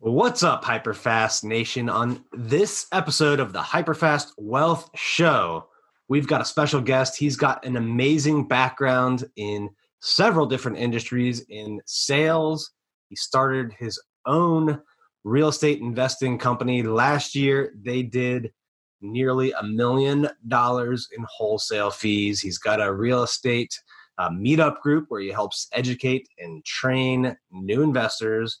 What's up, Hyperfast Nation? On this episode of the Hyperfast Wealth Show, we've got a special guest. He's got an amazing background in several different industries in sales. He started his own real estate investing company last year. They did nearly a million dollars in wholesale fees. He's got a real estate uh, meetup group where he helps educate and train new investors.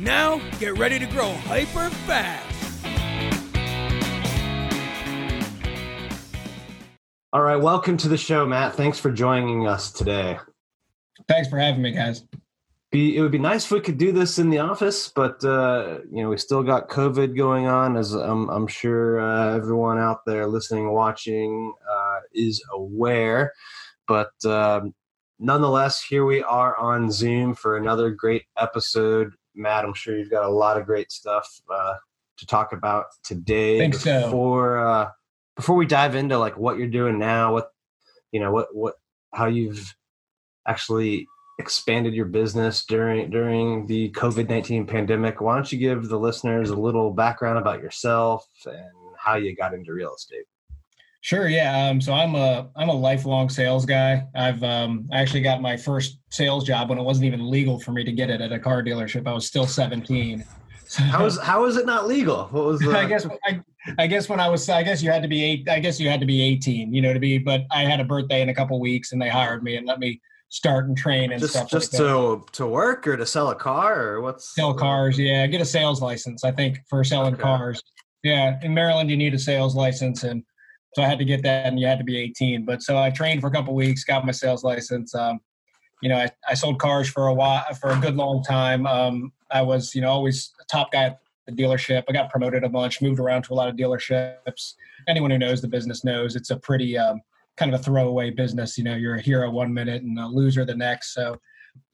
And now, get ready to grow hyper fast. All right, welcome to the show, Matt. Thanks for joining us today. Thanks for having me, guys. Be, it would be nice if we could do this in the office, but uh, you know we still got COVID going on, as I'm, I'm sure uh, everyone out there listening, watching uh, is aware. But um, nonetheless, here we are on Zoom for another great episode. Matt, I'm sure you've got a lot of great stuff uh, to talk about today. Think so. Before uh, before we dive into like what you're doing now, what you know, what what how you've actually expanded your business during during the COVID nineteen pandemic, why don't you give the listeners a little background about yourself and how you got into real estate? Sure. Yeah. Um, so I'm a I'm a lifelong sales guy. I've um, I actually got my first sales job when it wasn't even legal for me to get it at a car dealership. I was still 17. So, how is how is it not legal? What was the... I guess I, I guess when I was I guess you had to be eight. I guess you had to be 18. You know to be. But I had a birthday in a couple weeks, and they hired me and let me start and train and just, stuff. Just like to to work or to sell a car or what's sell cars? Yeah, get a sales license. I think for selling okay. cars. Yeah, in Maryland you need a sales license, and so I had to get that, and you had to be 18. But so I trained for a couple weeks, got my sales license. Um, you know, I, I sold cars for a while, for a good long time. Um, I was, you know, always a top guy at the dealership. I got promoted a bunch, moved around to a lot of dealerships. Anyone who knows the business knows it's a pretty um, kind of a throwaway business. You know, you're a hero one minute and a loser the next. So,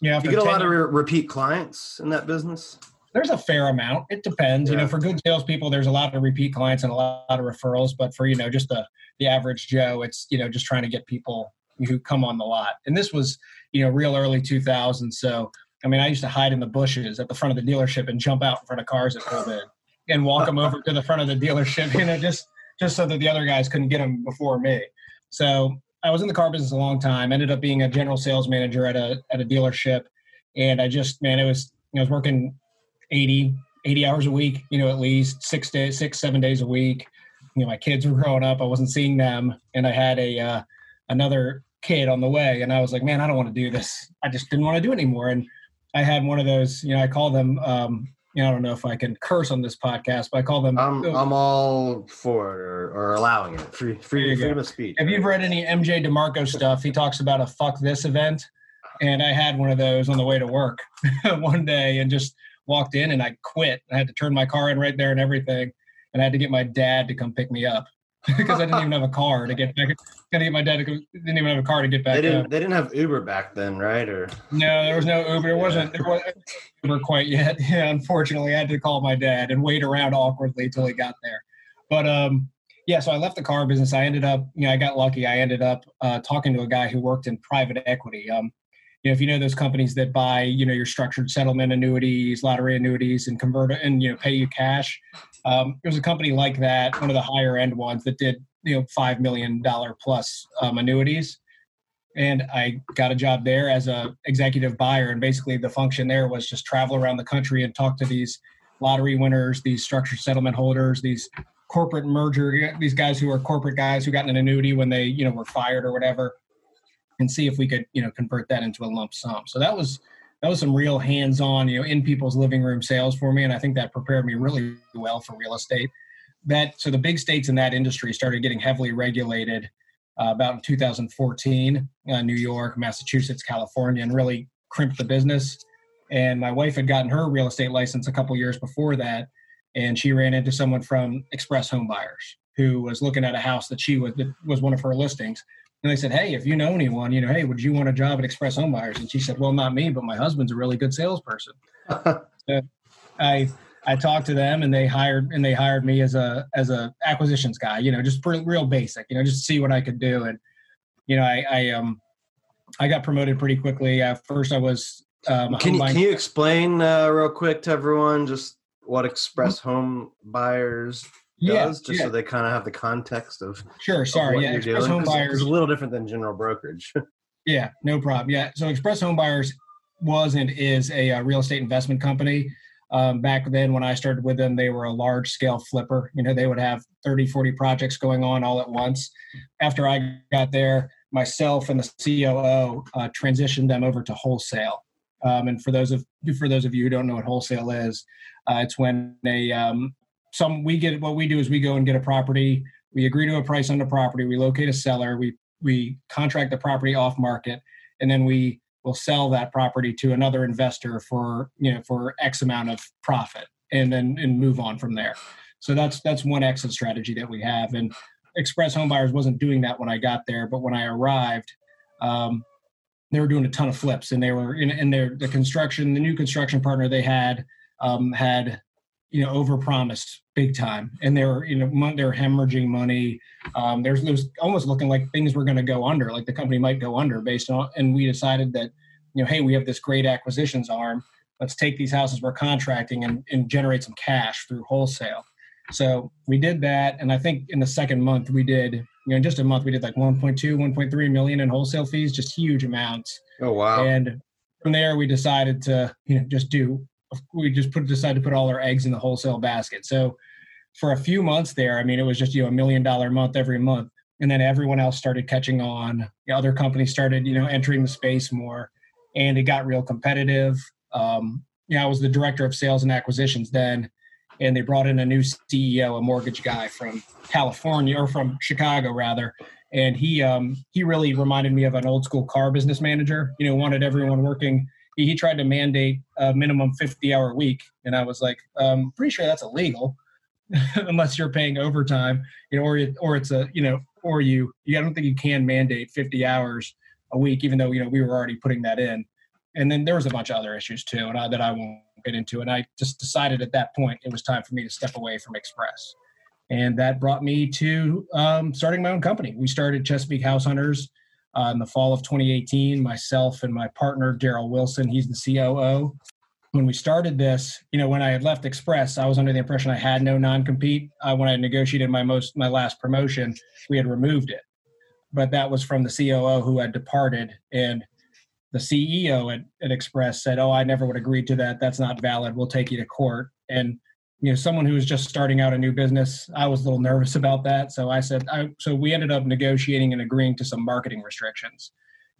you know, you get a lot of re- repeat clients in that business. There's a fair amount. It depends. Yeah. You know, for good salespeople, there's a lot of repeat clients and a lot of referrals. But for you know, just the the average Joe, it's you know just trying to get people who come on the lot. And this was you know real early 2000s. So I mean, I used to hide in the bushes at the front of the dealership and jump out in front of cars that pulled in and walk them over to the front of the dealership, you know, just just so that the other guys couldn't get them before me. So I was in the car business a long time. Ended up being a general sales manager at a at a dealership, and I just man, it was I was working 80, 80 hours a week, you know, at least six days, six seven days a week. You know, my kids were growing up. I wasn't seeing them, and I had a uh, another kid on the way, and I was like, man, I don't want to do this. I just didn't want to do it anymore, and I had one of those, you know, I call them, um, you know, I don't know if I can curse on this podcast, but I call them. I'm, I'm all for it or, or allowing it. Free, free freedom of speech. If you've read any MJ DeMarco stuff, he talks about a fuck this event. And I had one of those on the way to work one day and just walked in and I quit. I had to turn my car in right there and everything. And I had to get my dad to come pick me up. because I didn't even have a car to get back. Gotta get my dad to go, didn't even have a car to get back. They didn't. They didn't have Uber back then, right? Or no, there was no Uber. There wasn't. There wasn't Uber quite yet. Yeah, unfortunately, I had to call my dad and wait around awkwardly until he got there. But um, yeah. So I left the car business. I ended up, you know, I got lucky. I ended up uh, talking to a guy who worked in private equity. Um, know, if you know those companies that buy, you know, your structured settlement annuities, lottery annuities, and convert and you know pay you cash. Um, there was a company like that, one of the higher end ones that did you know five million dollar plus um, annuities, and I got a job there as a executive buyer. And basically, the function there was just travel around the country and talk to these lottery winners, these structured settlement holders, these corporate merger, these guys who are corporate guys who got an annuity when they you know were fired or whatever and see if we could you know convert that into a lump sum. So that was that was some real hands-on you know in people's living room sales for me and i think that prepared me really well for real estate. That so the big states in that industry started getting heavily regulated uh, about in 2014 uh, new york massachusetts california and really crimped the business. And my wife had gotten her real estate license a couple years before that, and she ran into someone from Express Home Buyers who was looking at a house that she was that was one of her listings. And they said, "Hey, if you know anyone, you know, hey, would you want a job at Express Home Buyers?" And she said, "Well, not me, but my husband's a really good salesperson." so I I talked to them, and they hired and they hired me as a as a acquisitions guy. You know, just pretty, real basic. You know, just to see what I could do. And you know, I, I um I got promoted pretty quickly. Uh, first, I was. Um, can you, can you explain uh, real quick to everyone just what Express Home Buyers yeah, does, just yeah. so they kind of have the context of Sure, of sorry. what Yeah, Express doing? Home Buyers. it's a little different than general brokerage. Yeah, no problem. Yeah, so Express Home Buyers was and is a uh, real estate investment company. Um, back then, when I started with them, they were a large scale flipper. You know, they would have 30, 40 projects going on all at once. After I got there, myself and the COO uh, transitioned them over to wholesale. Um, and for those of for those of you who don't know what wholesale is, uh, it's when a um, some we get what we do is we go and get a property. We agree to a price on the property. We locate a seller. We we contract the property off market, and then we will sell that property to another investor for you know for X amount of profit, and then and move on from there. So that's that's one exit strategy that we have. And Express Home Buyers wasn't doing that when I got there, but when I arrived, um, they were doing a ton of flips, and they were in, in their the construction, the new construction partner they had um, had you know overpromised big time, and they're you know mon- they were hemorrhaging money. Um, there's there's almost looking like things were going to go under, like the company might go under based on. And we decided that you know, hey, we have this great acquisitions arm. Let's take these houses we're contracting and, and generate some cash through wholesale. So we did that, and I think in the second month we did, you know, in just a month we did like 1.2, 1.3 million in wholesale fees, just huge amounts. oh wow! And from there, we decided to, you know, just do. We just put decided to put all our eggs in the wholesale basket. So for a few months there, I mean, it was just you know a million dollar month every month, and then everyone else started catching on. The other companies started, you know, entering the space more, and it got real competitive. Um, you know, I was the director of sales and acquisitions then, and they brought in a new CEO, a mortgage guy from California or from Chicago rather, and he um, he really reminded me of an old school car business manager. You know, wanted everyone working. He, tried to mandate a minimum fifty hour week, and I was like, um, pretty sure that's illegal, unless you're paying overtime. You know, or it, or it's a you know, or you. you I don't think you can mandate fifty hours a week, even though you know we were already putting that in. And then there was a bunch of other issues too, and I, that I won't get into. And I just decided at that point it was time for me to step away from Express and that brought me to um, starting my own company. We started Chesapeake House Hunters uh, in the fall of 2018. Myself and my partner Daryl Wilson, he's the COO. When we started this, you know, when I had left Express, I was under the impression I had no non-compete. Uh, when I negotiated my most my last promotion, we had removed it, but that was from the COO who had departed, and the CEO at, at Express said, "Oh, I never would agree to that. That's not valid. We'll take you to court." And you know someone who was just starting out a new business i was a little nervous about that. So i said I, so we ended up negotiating and agreeing to some marketing restrictions.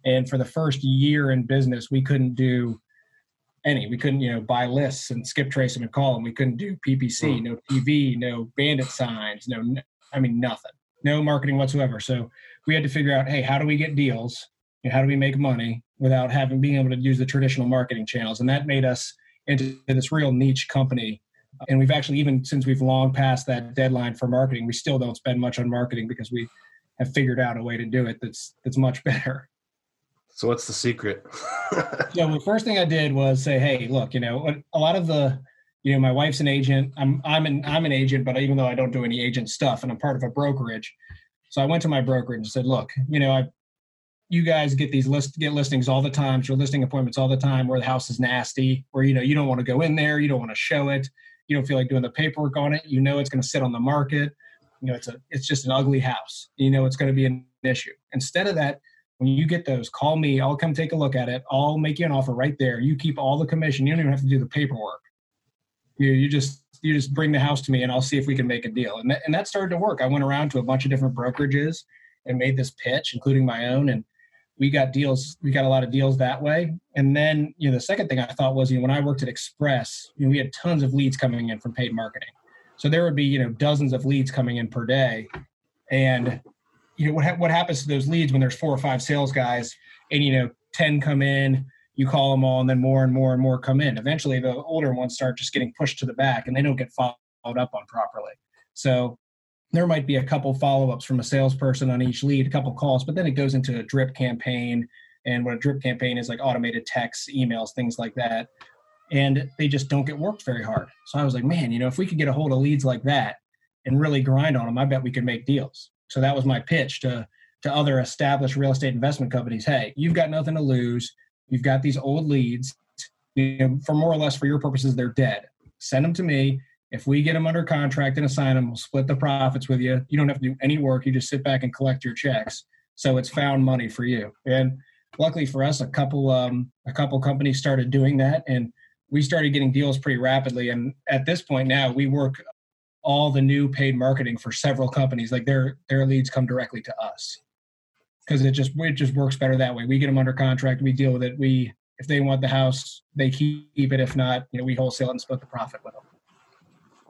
And for the first year in business we couldn't do any. We couldn't you know buy lists and skip trace them and call them we couldn't do ppc hmm. no tv no bandit signs no i mean nothing. No marketing whatsoever. So we had to figure out hey how do we get deals? And how do we make money without having being able to use the traditional marketing channels? And that made us into this real niche company and we've actually even since we've long passed that deadline for marketing we still don't spend much on marketing because we have figured out a way to do it that's that's much better. So what's the secret? so the first thing i did was say hey look you know a lot of the you know my wife's an agent. I'm i'm an i'm an agent but even though i don't do any agent stuff and i'm part of a brokerage so i went to my brokerage and said look you know i you guys get these list get listings all the time your listing appointments all the time where the house is nasty where you know you don't want to go in there you don't want to show it you don't feel like doing the paperwork on it you know it's going to sit on the market. You know it's a it's just an ugly house. You know it's going to be an issue. Instead of that when you get those call me i'll come take a look at it. I'll make you an offer right there. You keep all the commission. You don't even have to do the paperwork. You you just you just bring the house to me and i'll see if we can make a deal. And that, and that started to work. I went around to a bunch of different brokerages and made this pitch including my own and we got deals we got a lot of deals that way. And then you know the second thing i thought was you know when i worked at express you know we had tons of leads coming in from paid marketing. So there would be you know dozens of leads coming in per day. And you know what, ha- what happens to those leads when there's four or five sales guys and you know 10 come in you call them all and then more and more and more come in. Eventually the older ones start just getting pushed to the back and they don't get followed up on properly. So there might be a couple follow-ups from a salesperson on each lead a couple calls but then it goes into a drip campaign and what a drip campaign is like automated texts emails things like that. And they just don't get worked very hard. So i was like man you know if we could get a hold of leads like that and really grind on them i bet we could make deals. So that was my pitch to to other established real estate investment companies. Hey you've got nothing to lose. You've got these old leads. You know, for more or less for your purposes they're dead. Send them to me if we get them under contract and assign them we'll split the profits with you you don't have to do any work you just sit back and collect your checks so it's found money for you and luckily for us a couple um, a couple companies started doing that and we started getting deals pretty rapidly and at this point now we work all the new paid marketing for several companies like their their leads come directly to us because it just it just works better that way. We get them under contract, we deal with it. We if they want the house, they keep it. If not, you know, we wholesale and split the profit with them.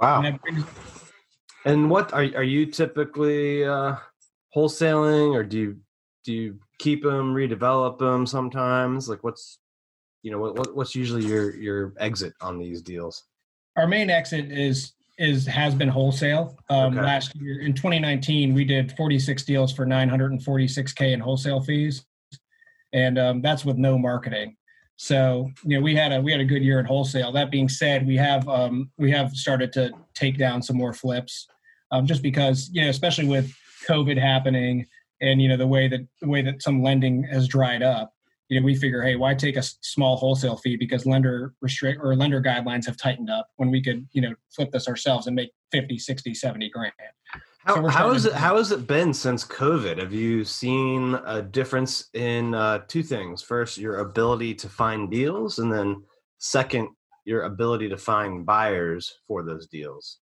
Wow. And, brings, and what are are you typically uh, wholesaling, or do you do you keep them, redevelop them sometimes? Like, what's you know what, what's usually your your exit on these deals? Our main exit is is has been wholesale. Um, okay. Last year in 2019, we did 46 deals for 946k in wholesale fees, and um, that's with no marketing. So you know we had a we had a good year in wholesale. That being said, we have um, we have started to take down some more flips, um, just because you know especially with COVID happening and you know the way that the way that some lending has dried up you know, we figure, hey, why take a small wholesale fee because lender restrict or lender guidelines have tightened up when we could, you know, flip this ourselves and make 50, 60, 70 grand. How, how is it? How has it been since COVID? Have you seen a difference in uh, two things? First, your ability to find deals, and then second, your ability to find buyers for those deals.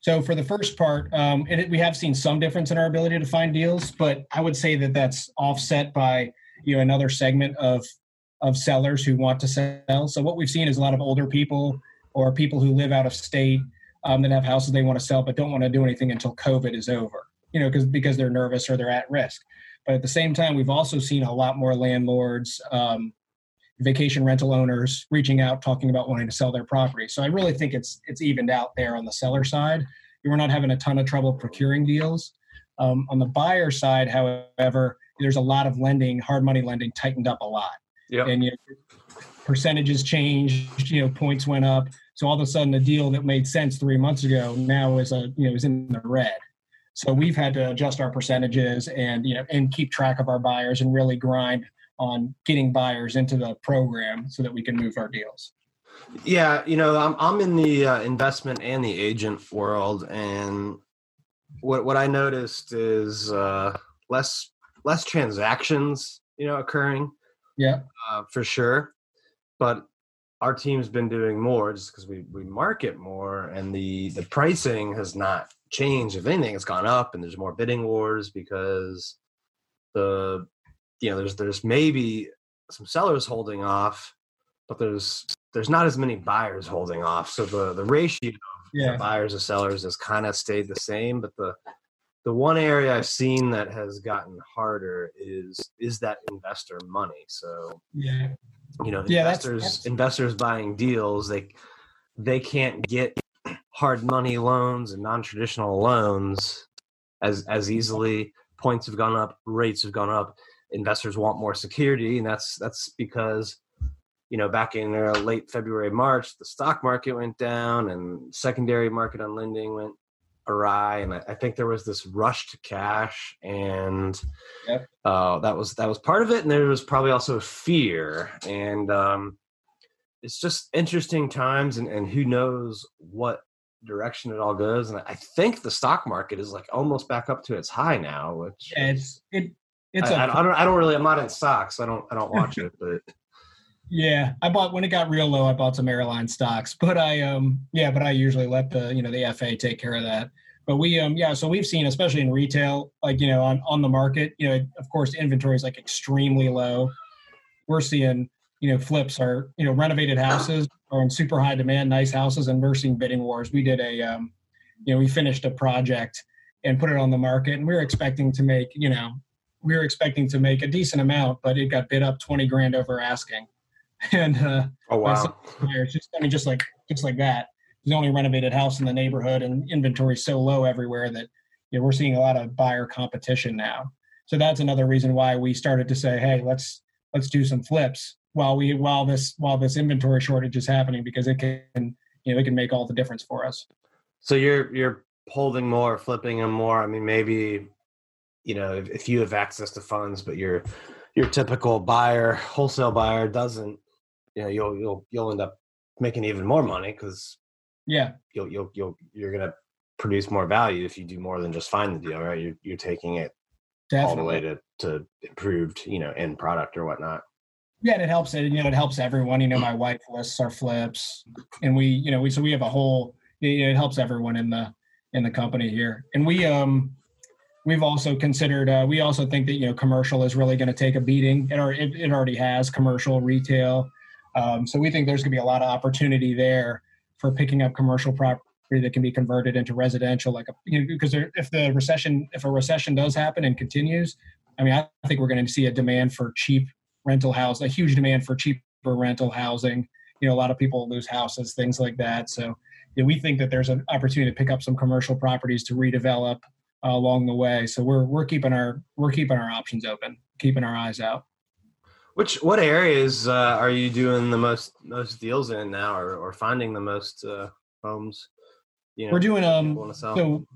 So for the first part, um, it, we have seen some difference in our ability to find deals, but I would say that that's offset by you know another segment of of sellers who want to sell. So what we've seen is a lot of older people or people who live out of state um, that have houses they want to sell but don't want to do anything until COVID is over. You know, because because they're nervous or they're at risk. But at the same time, we've also seen a lot more landlords, um, vacation rental owners reaching out, talking about wanting to sell their property. So I really think it's it's evened out there on the seller side. We're not having a ton of trouble procuring deals. Um, on the buyer side, however, there's a lot of lending, hard money lending tightened up a lot. Yep. And you know, percentages changed, you know, points went up. So all of a sudden a deal that made sense three months ago now is a you know is in the red. So we've had to adjust our percentages and you know and keep track of our buyers and really grind on getting buyers into the program so that we can move our deals. Yeah, you know, I'm I'm in the uh, investment and the agent world, and what what I noticed is uh, less less transactions, you know, occurring. Yeah, uh, for sure. But our team's been doing more just because we we market more, and the the pricing has not changed. If anything, it's gone up, and there's more bidding wars because the you know there's there's maybe some sellers holding off, but there's there's not as many buyers holding off. So the the ratio of yeah. buyers to sellers has kind of stayed the same, but the the one area I've seen that has gotten harder is is that investor money. So yeah, you know, yeah, investors that's, that's... investors buying deals they they can't get hard money loans and non traditional loans as as easily. Points have gone up, rates have gone up. Investors want more security, and that's that's because you know back in uh, late February, March, the stock market went down, and secondary market on lending went awry, and I, think there was this rush to cash, and yep. uh, that was that was part of it. And there was probably also fear, and um, it's just interesting times, and, and who knows what direction it all goes. And I think the stock market is like almost back up to its high now, which yeah, it's it. It's I, a, I don't. I don't really. I'm not in stocks. So I don't. I don't watch it, but. Yeah, I bought when it got real low. I bought some airline stocks, but I um yeah, but I usually let the you know the FA take care of that. But we um yeah, so we've seen especially in retail, like you know on on the market, you know of course inventory is like extremely low. We're seeing you know flips are you know renovated houses are in super high demand, nice houses, and we're seeing bidding wars. We did a um you know we finished a project and put it on the market, and we were expecting to make you know we were expecting to make a decent amount, but it got bid up twenty grand over asking and uh, Oh wow. it's just I mean just like just like that. It's the only renovated house in the neighborhood, and inventory so low everywhere that you know, we're seeing a lot of buyer competition now. So that's another reason why we started to say, hey, let's let's do some flips while we while this while this inventory shortage is happening because it can you know it can make all the difference for us. So you're you're holding more, flipping them more. I mean, maybe you know if, if you have access to funds, but your your typical buyer, wholesale buyer, doesn't. You know, you'll you'll you'll end up making even more money because Yeah, you'll you'll you'll you're gonna produce more value if you do more than just find the deal, right? You're you're taking it all the way definitely. to to improved, you know, end product or whatnot. Yeah, and it helps it. You know, it helps everyone. You know, my wife lists our flips, and we, you know, we so we have a whole. It, it helps everyone in the in the company here, and we um we've also considered. Uh, we also think that you know commercial is really going to take a beating. It, it it already has commercial retail, um, so we think there's going to be a lot of opportunity there for picking up commercial property that can be converted into residential. Like a, you know, because there, if the recession, if a recession does happen and continues, I mean, I think we're going to see a demand for cheap rental house, a huge demand for cheaper rental housing. You know, a lot of people lose houses, things like that. So yeah, we think that there's an opportunity to pick up some commercial properties to redevelop uh, along the way. So we're we're keeping our we're keeping our options open, keeping our eyes out. Which what areas uh, are you doing the most most deals in now, or, or finding the most uh, homes? You know, We're doing um so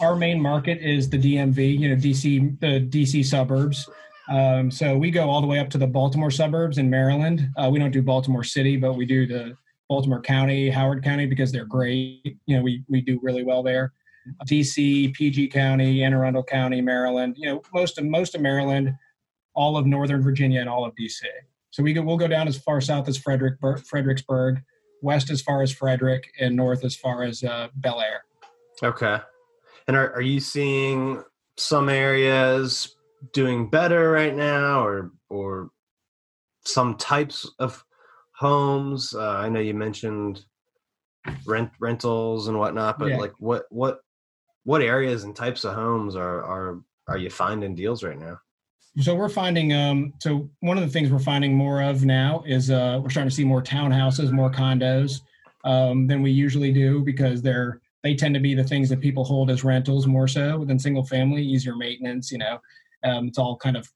our main market is the DMV, you know, DC the DC suburbs. Um, so we go all the way up to the Baltimore suburbs in Maryland. Uh, we don't do Baltimore City, but we do the Baltimore County, Howard County because they're great. You know, we we do really well there. DC, PG County, Anne Arundel County, Maryland. You know, most of most of Maryland, all of Northern Virginia, and all of DC. So we go, we'll go down as far south as Frederick, Fredericksburg, west as far as Frederick, and north as far as uh, Bel Air. Okay. And are, are you seeing some areas doing better right now or or some types of homes? Uh, I know you mentioned rent rentals and whatnot, but Yeah. like what what what areas and types of homes are are are you finding deals right now? So we're finding um so one of the things we're finding more of now is uh we're starting to see more townhouses, more condos um than we usually do because they're they tend to be the things that people hold as rentals more so than single family, easier maintenance, you know. Um it's all kind of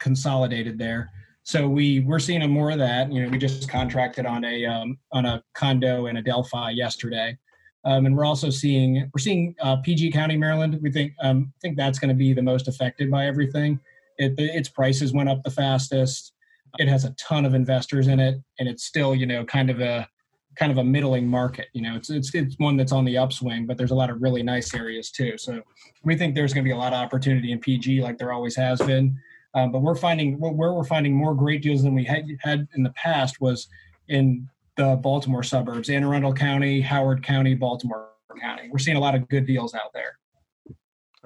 consolidated there. So we we're seeing more of that. You know, we just contracted on a um on a condo in Adelphi yesterday. Um, and we're also seeing we're seeing uh, PG County, Maryland. We think um, think that's going to be the most affected by everything. It, its prices went up the fastest. It has a ton of investors in it, and it's still you know kind of a kind of a middling market. You know, it's it's it's one that's on the upswing, but there's a lot of really nice areas too. So we think there's going to be a lot of opportunity in PG, like there always has been. Um, but we're finding where we're finding more great deals than we had had in the past was in the Baltimore suburbs, Anne Arundel County, Howard County, Baltimore County. We're seeing a lot of good deals out there.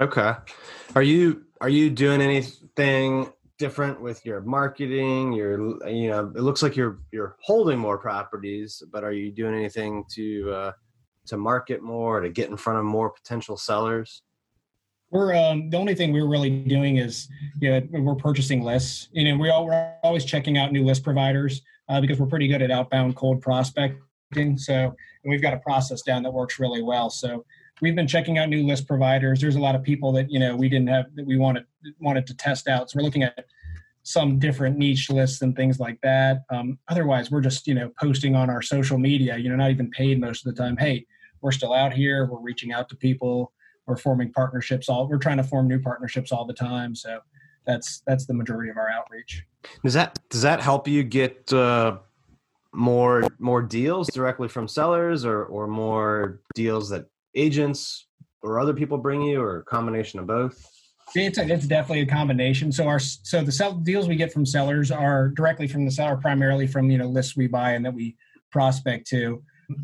Okay. Are you are you doing anything different with your marketing? Your you know, it looks like you're you're holding more properties, but are you doing anything to uh to market more, to get in front of more potential sellers? We're um, the only thing we're really doing is you know we're purchasing lists. You know we all, we're always checking out new list providers uh, because we're pretty good at outbound cold prospecting. So and we've got a process down that works really well. So we've been checking out new list providers. There's a lot of people that you know we didn't have that we wanted wanted to test out. So we're looking at some different niche lists and things like that. Um, otherwise, we're just you know posting on our social media. You know, not even paid most of the time. Hey, we're still out here. We're reaching out to people. We're forming partnerships. All we're trying to form new partnerships all the time. So that's that's the majority of our outreach. Does that does that help you get uh more more deals directly from sellers or or more deals that agents or other people bring you or a combination of both? It's, a, it's definitely a combination. So our so the sell, deals we get from sellers are directly from the seller, primarily from you know lists we buy and that we prospect to.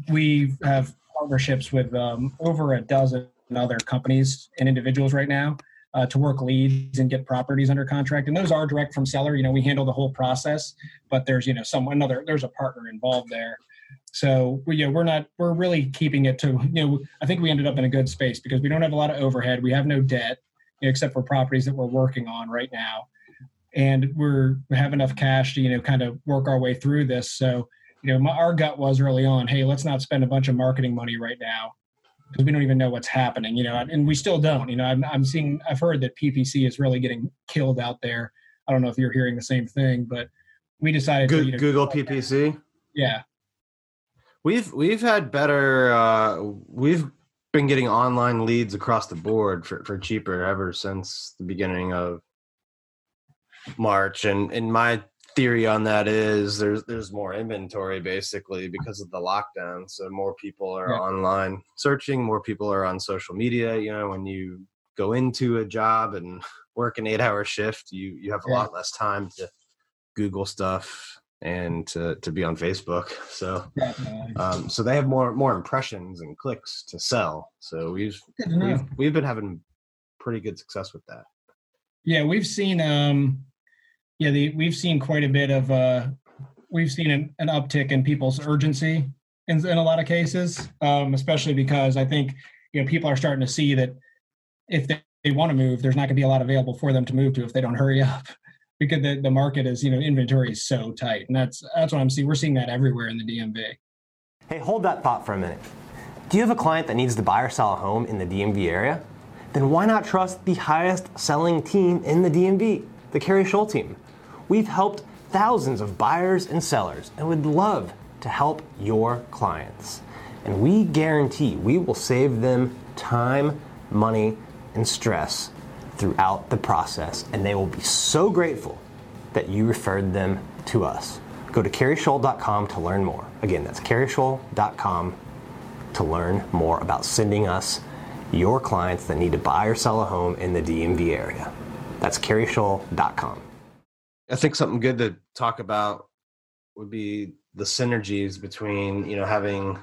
We have partnerships with um, over a dozen other companies and individuals right now uh, to work leads and get properties under contract, and those are direct from seller. You know, we handle the whole process, but there's you know some another there's a partner involved there. So we, you know, we're not we're really keeping it to you know I think we ended up in a good space because we don't have a lot of overhead, we have no debt you know, except for properties that we're working on right now. and we're we have enough cash to you know kind of work our way through this. So you know, my, our gut was early on, hey, let's not spend a bunch of marketing money right now because we don't even know what's happening. You know, and we still don't. You know, I'm I'm seeing, I've heard that PPC is really getting killed out there. I don't know if you're hearing the same thing, but we decided Go- to you know, Google PPC. Yeah, We've we've had better. Uh, we've been getting online leads across the board for, for cheaper ever since the beginning of March, and and my theory on that is there's there's more inventory basically because of the lockdown. So more people are Yeah. online searching, more people are on social media. You know, when you go into a job and work an eight hour shift, you you have a Yeah. lot less time to Google stuff and to, to be on Facebook. So um, so they have more more impressions and clicks to sell. So we've to we've we've been having pretty good success with that. Yeah, we've seen um yeah, the we've seen quite a bit of uh we've seen an, an uptick in people's urgency in in a lot of cases. Um, especially because I think you know people are starting to see that if they, they want to move, there's not gonna be a lot available for them to move to if they don't hurry up. Because the, the market is, you know, inventory is so tight. And that's that's what I'm seeing. We're seeing that everywhere in the DMV. Hey, hold that thought for a minute. Do you have a client that needs to buy or sell a home in the DMV area? Then why not trust the highest selling team in the DMV, the Kerry Scholl team? We've helped thousands of buyers and sellers and would love to help your clients. And we guarantee we will save them time, money, and stress throughout the process, and they will be so grateful that you referred them to us. Go to kerryscholl.com to learn more. Again, that's kerryscholl.com to learn more about sending us your clients that need to buy or sell a home in the DMV area. That's kerryscholl.com. I think something good to talk about would be the synergies between you know having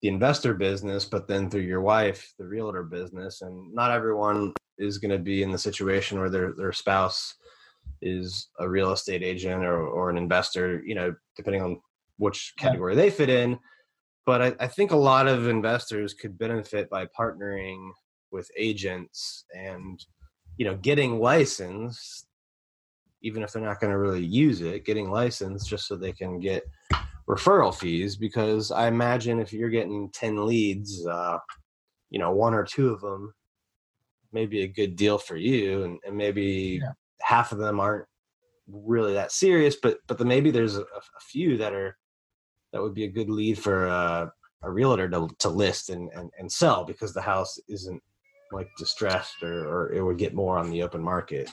the investor business, but then through your wife, the realtor business, and not everyone is going to be in the situation where their their spouse is a real estate agent or, or an investor, you know, depending on which category they fit in. But I, I think a lot of investors could benefit by partnering with agents and, you know, getting licensed, even if they're not going to really use it, getting licensed just so they can get referral fees. Because I imagine if you're getting 10 leads, uh, you know, one or two of them may be a good deal for you. And, and maybe Yeah. half of them aren't really that serious, but, but then maybe there's a, a few that are, that would be a good lead for uh, a realtor to, to list and, and, and sell because the house isn't like distressed or, or it would get more on the open market.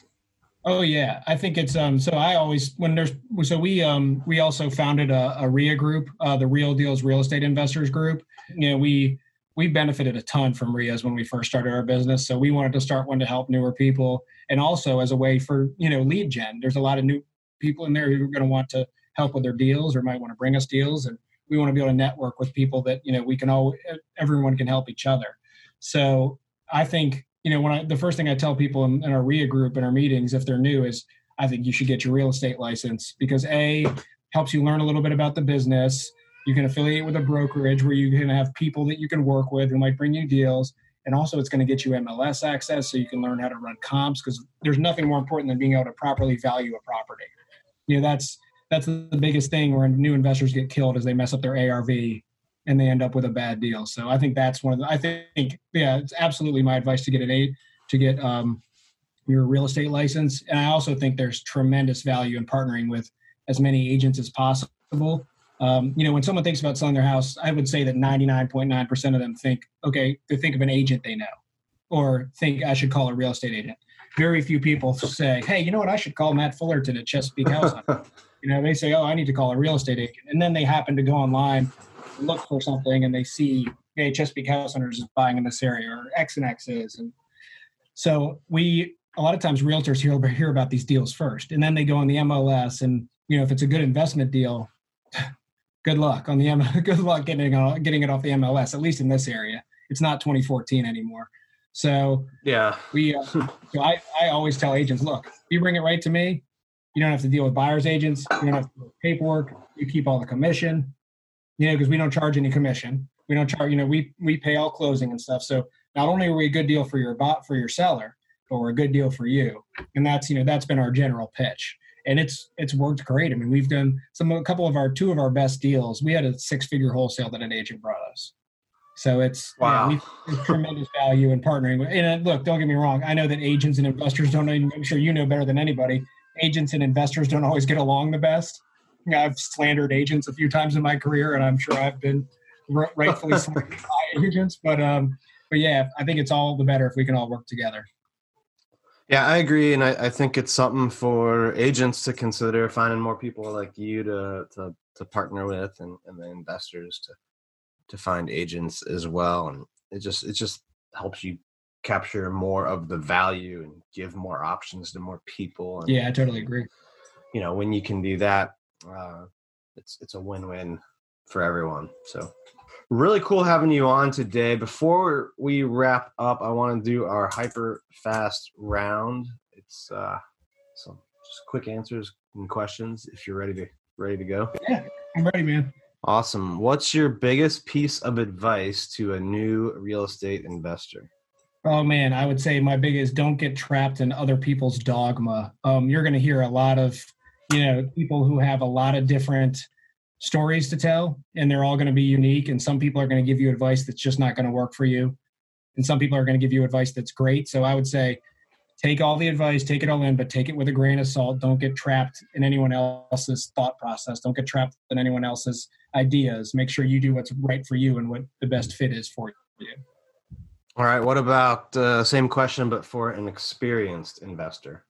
Oh yeah, I think it's um. So I always when there's so we um we also founded a, a RIA group, uh, the Real Deals Real Estate Investors Group. You know we we benefited a ton from RIAs when we first started our business, so we wanted to start one to help newer people, and also as a way for you know lead gen. There's a lot of new people in there who are going to want to help with their deals or might want to bring us deals, and we want to be able to network with people that you know we can all everyone can help each other. So I think you know when I the first thing I tell people in, in our RIA group in our meetings if they're new is I think you should get your real estate license because a helps you learn a little bit about the business. You can affiliate with a brokerage where you can have people that you can work with who might bring you deals. And also, it's going to get you MLS access so you can learn how to run comps because there's nothing more important than being able to properly value a property. You know, that's that's the biggest thing where new investors get killed is they mess up their ARV and they end up with a bad deal. So I think that's one of the. I think yeah, it's absolutely my advice to get an eight to get um, your real estate license. And I also think there's tremendous value in partnering with as many agents as possible. Um, you know, when someone thinks about selling their house, I would say that 99.9% of them think, okay, they think of an agent they know, or think I should call a real estate agent. Very few people say, hey, you know what, I should call Matt Fullerton at Chesapeake House. you know, they say, oh, I need to call a real estate agent. And then they happen to go online, look for something, and they see, hey, Chesapeake House Hunters is buying in this area, or X and X is. And so we, a lot of times realtors hear, hear about these deals first, and then they go on the MLS. And, you know, if it's a good investment deal, good luck on the M. Good luck getting it, getting it off the MLS. At least in this area, it's not 2014 anymore. So Yeah. we, uh, so I, I always tell agents, look, you bring it right to me. You don't have to deal with buyers agents. You don't have to deal with paperwork. You keep all the commission. You know, because we don't charge any commission. We don't charge. You know, we we pay all closing and stuff. So not only are we a good deal for your bot for your seller, but we're a good deal for you. And that's you know that's been our general pitch, and it's it's worked great. I mean, we've done some a couple of our two of our best deals. We had a six figure wholesale that an agent brought us. So it's wow, yeah, we've, tremendous value in partnering. With, and uh, look, don't get me wrong. I know that agents and investors don't. I'm sure you know better than anybody. Agents and investors don't always get along the best. I've slandered agents a few times in my career, and I'm sure I've been rightfully slandered by agents. But um, but yeah, I think it's all the better if we can all work together. Yeah, I agree, and I, I think it's something for agents to consider finding more people like you to to, to partner with, and, and the investors to to find agents as well, and it just it just helps you capture more of the value and give more options to more people. And, yeah, I totally agree. You know, when you can do that, uh, it's it's a win win for everyone. So really cool having you on today. Before we wrap up, I want to do our hyper fast round. It's uh, some just quick answers and questions. If you're ready to ready to go. Yeah, I'm ready, man. Awesome. What's your biggest piece of advice to a new real estate investor? Oh man, I would say my biggest don't get trapped in other people's dogma. Um, you're going to hear a lot of, you know, people who have a lot of different stories to tell, and they're all going to be unique. And some people are going to give you advice that's just not going to work for you, and some people are going to give you advice that's great. So I would say, take all the advice, take it all in, but take it with a grain of salt. Don't get trapped in anyone else's thought process. Don't get trapped in anyone else's ideas. Make sure you do what's right for you and what the best fit is for you. All right. What about uh, same question, but for an experienced investor?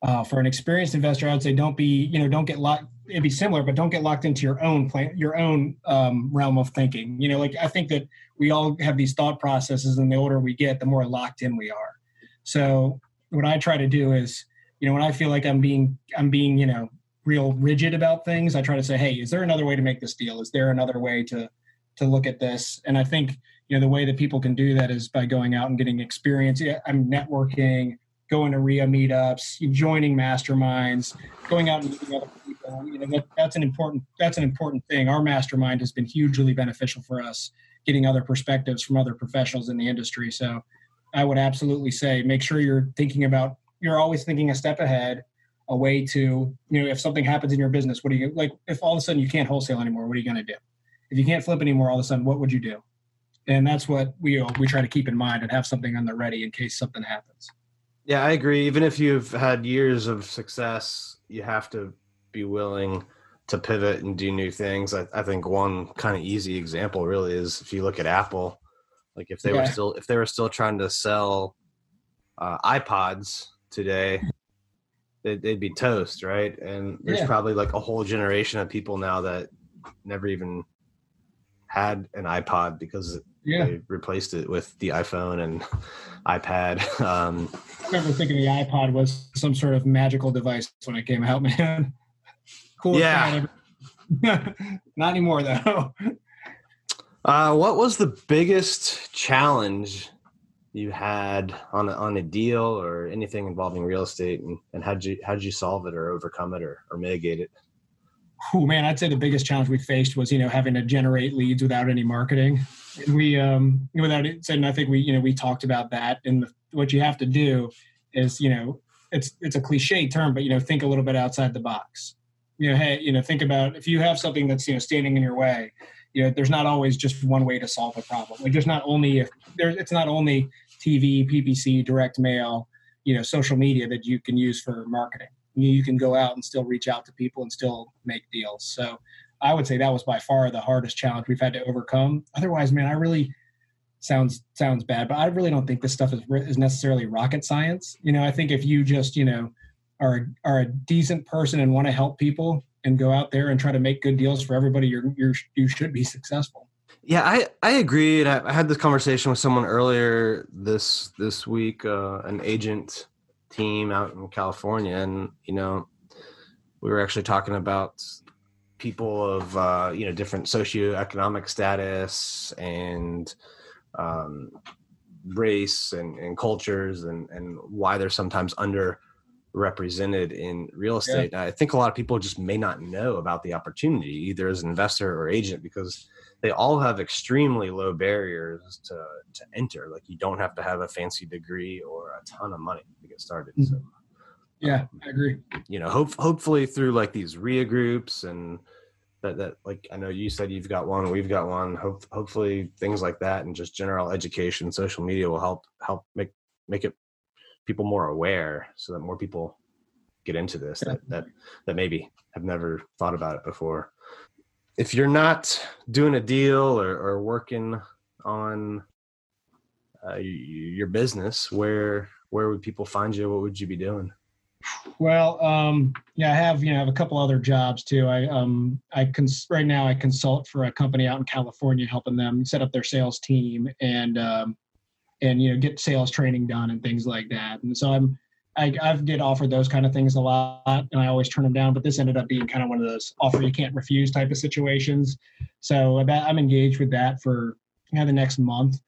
Uh, for an experienced investor, I would say don't be, you know, don't get locked. It'd be similar, but don't get locked into your own plan, your own um, realm of thinking. You know, like I think that we all have these thought processes, and the older we get, the more locked in we are. So what I try to do is, you know, when I feel like I'm being, I'm being, you know, real rigid about things, I try to say, hey, is there another way to make this deal? Is there another way to to look at this? And I think you know the way that people can do that is by going out and getting experience. I'm networking, going to RIA meetups, joining masterminds, going out and meeting other people. You know that, that's an important that's an important thing. Our mastermind has been hugely beneficial for us, getting other perspectives from other professionals in the industry. So I would absolutely say make sure you're thinking about you're always thinking a step ahead a way to you know if something happens in your business what do you like if all of a sudden you can't wholesale anymore what are you going to do if you can't flip anymore all of a sudden what would you do and that's what we we try to keep in mind and have something on the ready in case something happens yeah i agree even if you've had years of success you have to be willing to pivot and do new things i, I think one kind of easy example really is if you look at apple like if they yeah. were still if they were still trying to sell uh, ipods today they'd, they'd be toast, right? And there's yeah. probably like a whole generation of people now that never even had an iPod because yeah. they replaced it with the iPhone and iPad. Um, I remember thinking the iPod was some sort of magical device when it came out, man. cool. Yeah. Not anymore though. Uh, what was the biggest challenge you had on a, on a deal or anything involving real estate, and, and how'd you how'd you solve it or overcome it or, or mitigate it? Oh man, I'd say the biggest challenge we faced was you know having to generate leads without any marketing. And we um, without it, and I think we you know we talked about that. And the, what you have to do is you know it's it's a cliche term, but you know think a little bit outside the box. You know, hey, you know, think about if you have something that's you know standing in your way you know there's not always just one way to solve a problem like there's not only if there's it's not only tv ppc direct mail you know social media that you can use for marketing you can go out and still reach out to people and still make deals so i would say that was by far the hardest challenge we've had to overcome otherwise man i really sounds sounds bad but i really don't think this stuff is, is necessarily rocket science you know i think if you just you know are are a decent person and want to help people and go out there and try to make good deals for everybody, you're, you're you should be successful. Yeah, I, I agree. I, I had this conversation with someone earlier this this week, uh, an agent team out in California, and you know, we were actually talking about people of uh, you know different socioeconomic status and um, race and, and cultures and, and why they're sometimes under represented in real estate. Yeah. I think a lot of people just may not know about the opportunity either as an investor or agent because they all have extremely low barriers to, to enter. Like you don't have to have a fancy degree or a ton of money to get started. Mm-hmm. So yeah, I agree. You know, hope, hopefully through like these RIA groups and that, that like, I know you said you've got one, we've got one, hope, hopefully things like that and just general education, social media will help, help make, make it people more aware so that more people get into this that, that, that maybe have never thought about it before. If you're not doing a deal or, or working on uh, your business, where, where would people find you? What would you be doing? Well, um, yeah, I have you know I have a couple other jobs too. I um I cons- right now I consult for a company out in California, helping them set up their sales team and um, and you know get sales training done and things like that. And so I'm I I've get offered those kind of things a lot, and I always turn them down. But this ended up being kind of one of those offer you can't refuse type of situations. So uh, I'm engaged with that for you know, the next month,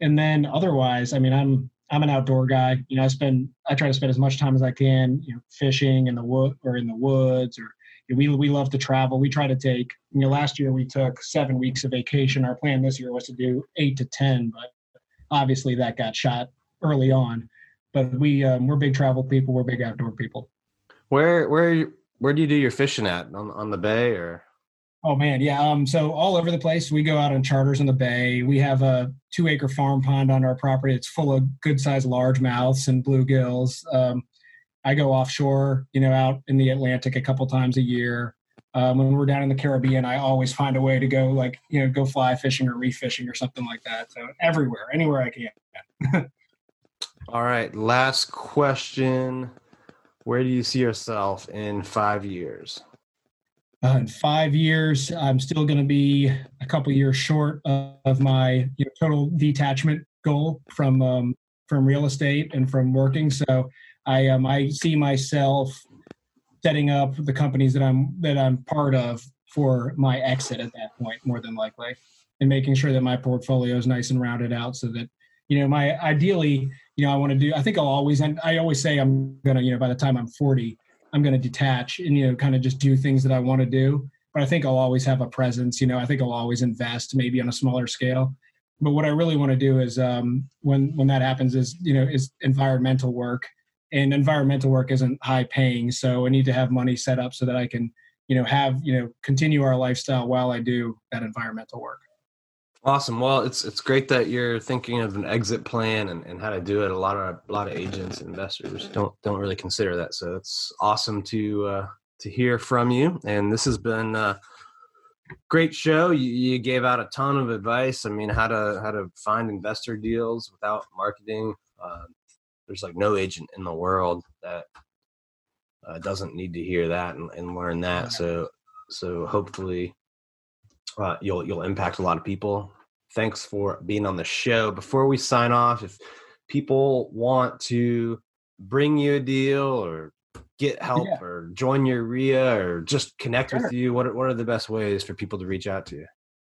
and then otherwise, I mean I'm I'm an outdoor guy. You know, I spend I try to spend as much time as I can, you know, fishing in the wood or in the woods or you know, we we love to travel. We try to take, you know, last year we took 7 weeks of vacation. Our plan this year was to do 8 to 10, but obviously that got shot early on. But we um, we're big travel people, we're big outdoor people. Where where where do you do your fishing at on on the bay or Oh man, yeah. Um, so all over the place. We go out on charters in the bay. We have a two acre farm pond on our property. It's full of good sized largemouths and bluegills. Um, I go offshore, you know, out in the Atlantic a couple times a year. Um, when we're down in the Caribbean, I always find a way to go, like you know, go fly fishing or reef fishing or something like that. So everywhere, anywhere I can. all right, last question: Where do you see yourself in five years? Uh, in five years, I'm still going to be a couple years short of, of my you know, total detachment goal from um, from real estate and from working. So I um, I see myself setting up the companies that I'm that I'm part of for my exit at that point, more than likely, and making sure that my portfolio is nice and rounded out, so that you know my ideally, you know, I want to do. I think I'll always and I always say I'm gonna, you know, by the time I'm 40 I'm going to detach and you know kind of just do things that I want to do. But I think I'll always have a presence. You know, I think I'll always invest, maybe on a smaller scale. But what I really want to do is um, when when that happens is you know is environmental work, and environmental work isn't high paying, so I need to have money set up so that I can you know have you know continue our lifestyle while I do that environmental work. Awesome. Well, it's it's great that you're thinking of an exit plan and, and how to do it. A lot of a lot of agents and investors don't don't really consider that. So it's awesome to uh, to hear from you. And this has been a great show. You, you gave out a ton of advice. I mean, how to how to find investor deals without marketing. Uh, there's like no agent in the world that uh, doesn't need to hear that and, and learn that. So so hopefully uh, you'll you'll impact a lot of people thanks for being on the show. Before we sign off, if people want to bring you a deal or get help yeah. or join your RIA or just connect sure. with you, what are, what are the best ways for people to reach out to you?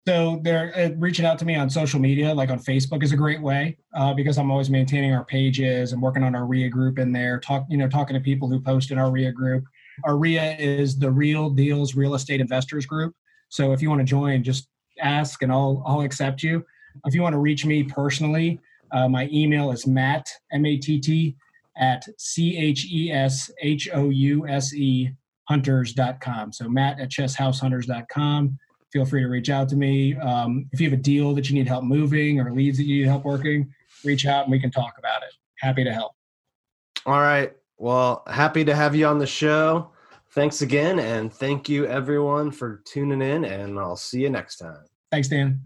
So they're uh, reaching out to me on social media, like on Facebook is a great way uh, because I'm always maintaining our pages and working on our RIA group in there. Talk, you know, talking to people who post in our RIA group. Our RIA is the Real Deals Real Estate Investors Group. So if you want to join, just ask and I'll I'll accept you. If you want to reach me personally, uh, my email is matt m a t t at c h e s h o u s e hunters.com. So matt at cheshousehunters.com. Feel free to reach out to me. Um, if you have a deal that you need help moving or leads that you need help working, reach out and we can talk about it. Happy to help. All right. Well, happy to have you on the show. Thanks again, and thank you everyone for tuning in, and I'll see you next time. Thanks, Dan.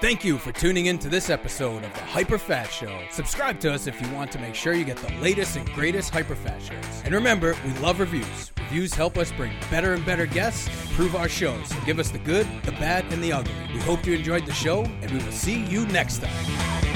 Thank you for tuning in to this episode of the HyperFast Show. Subscribe to us if you want to make sure you get the latest and greatest HyperFast shows. And remember, we love reviews. Reviews help us bring better and better guests and improve our shows. So give us the good, the bad, and the ugly. We hope you enjoyed the show, and we will see you next time.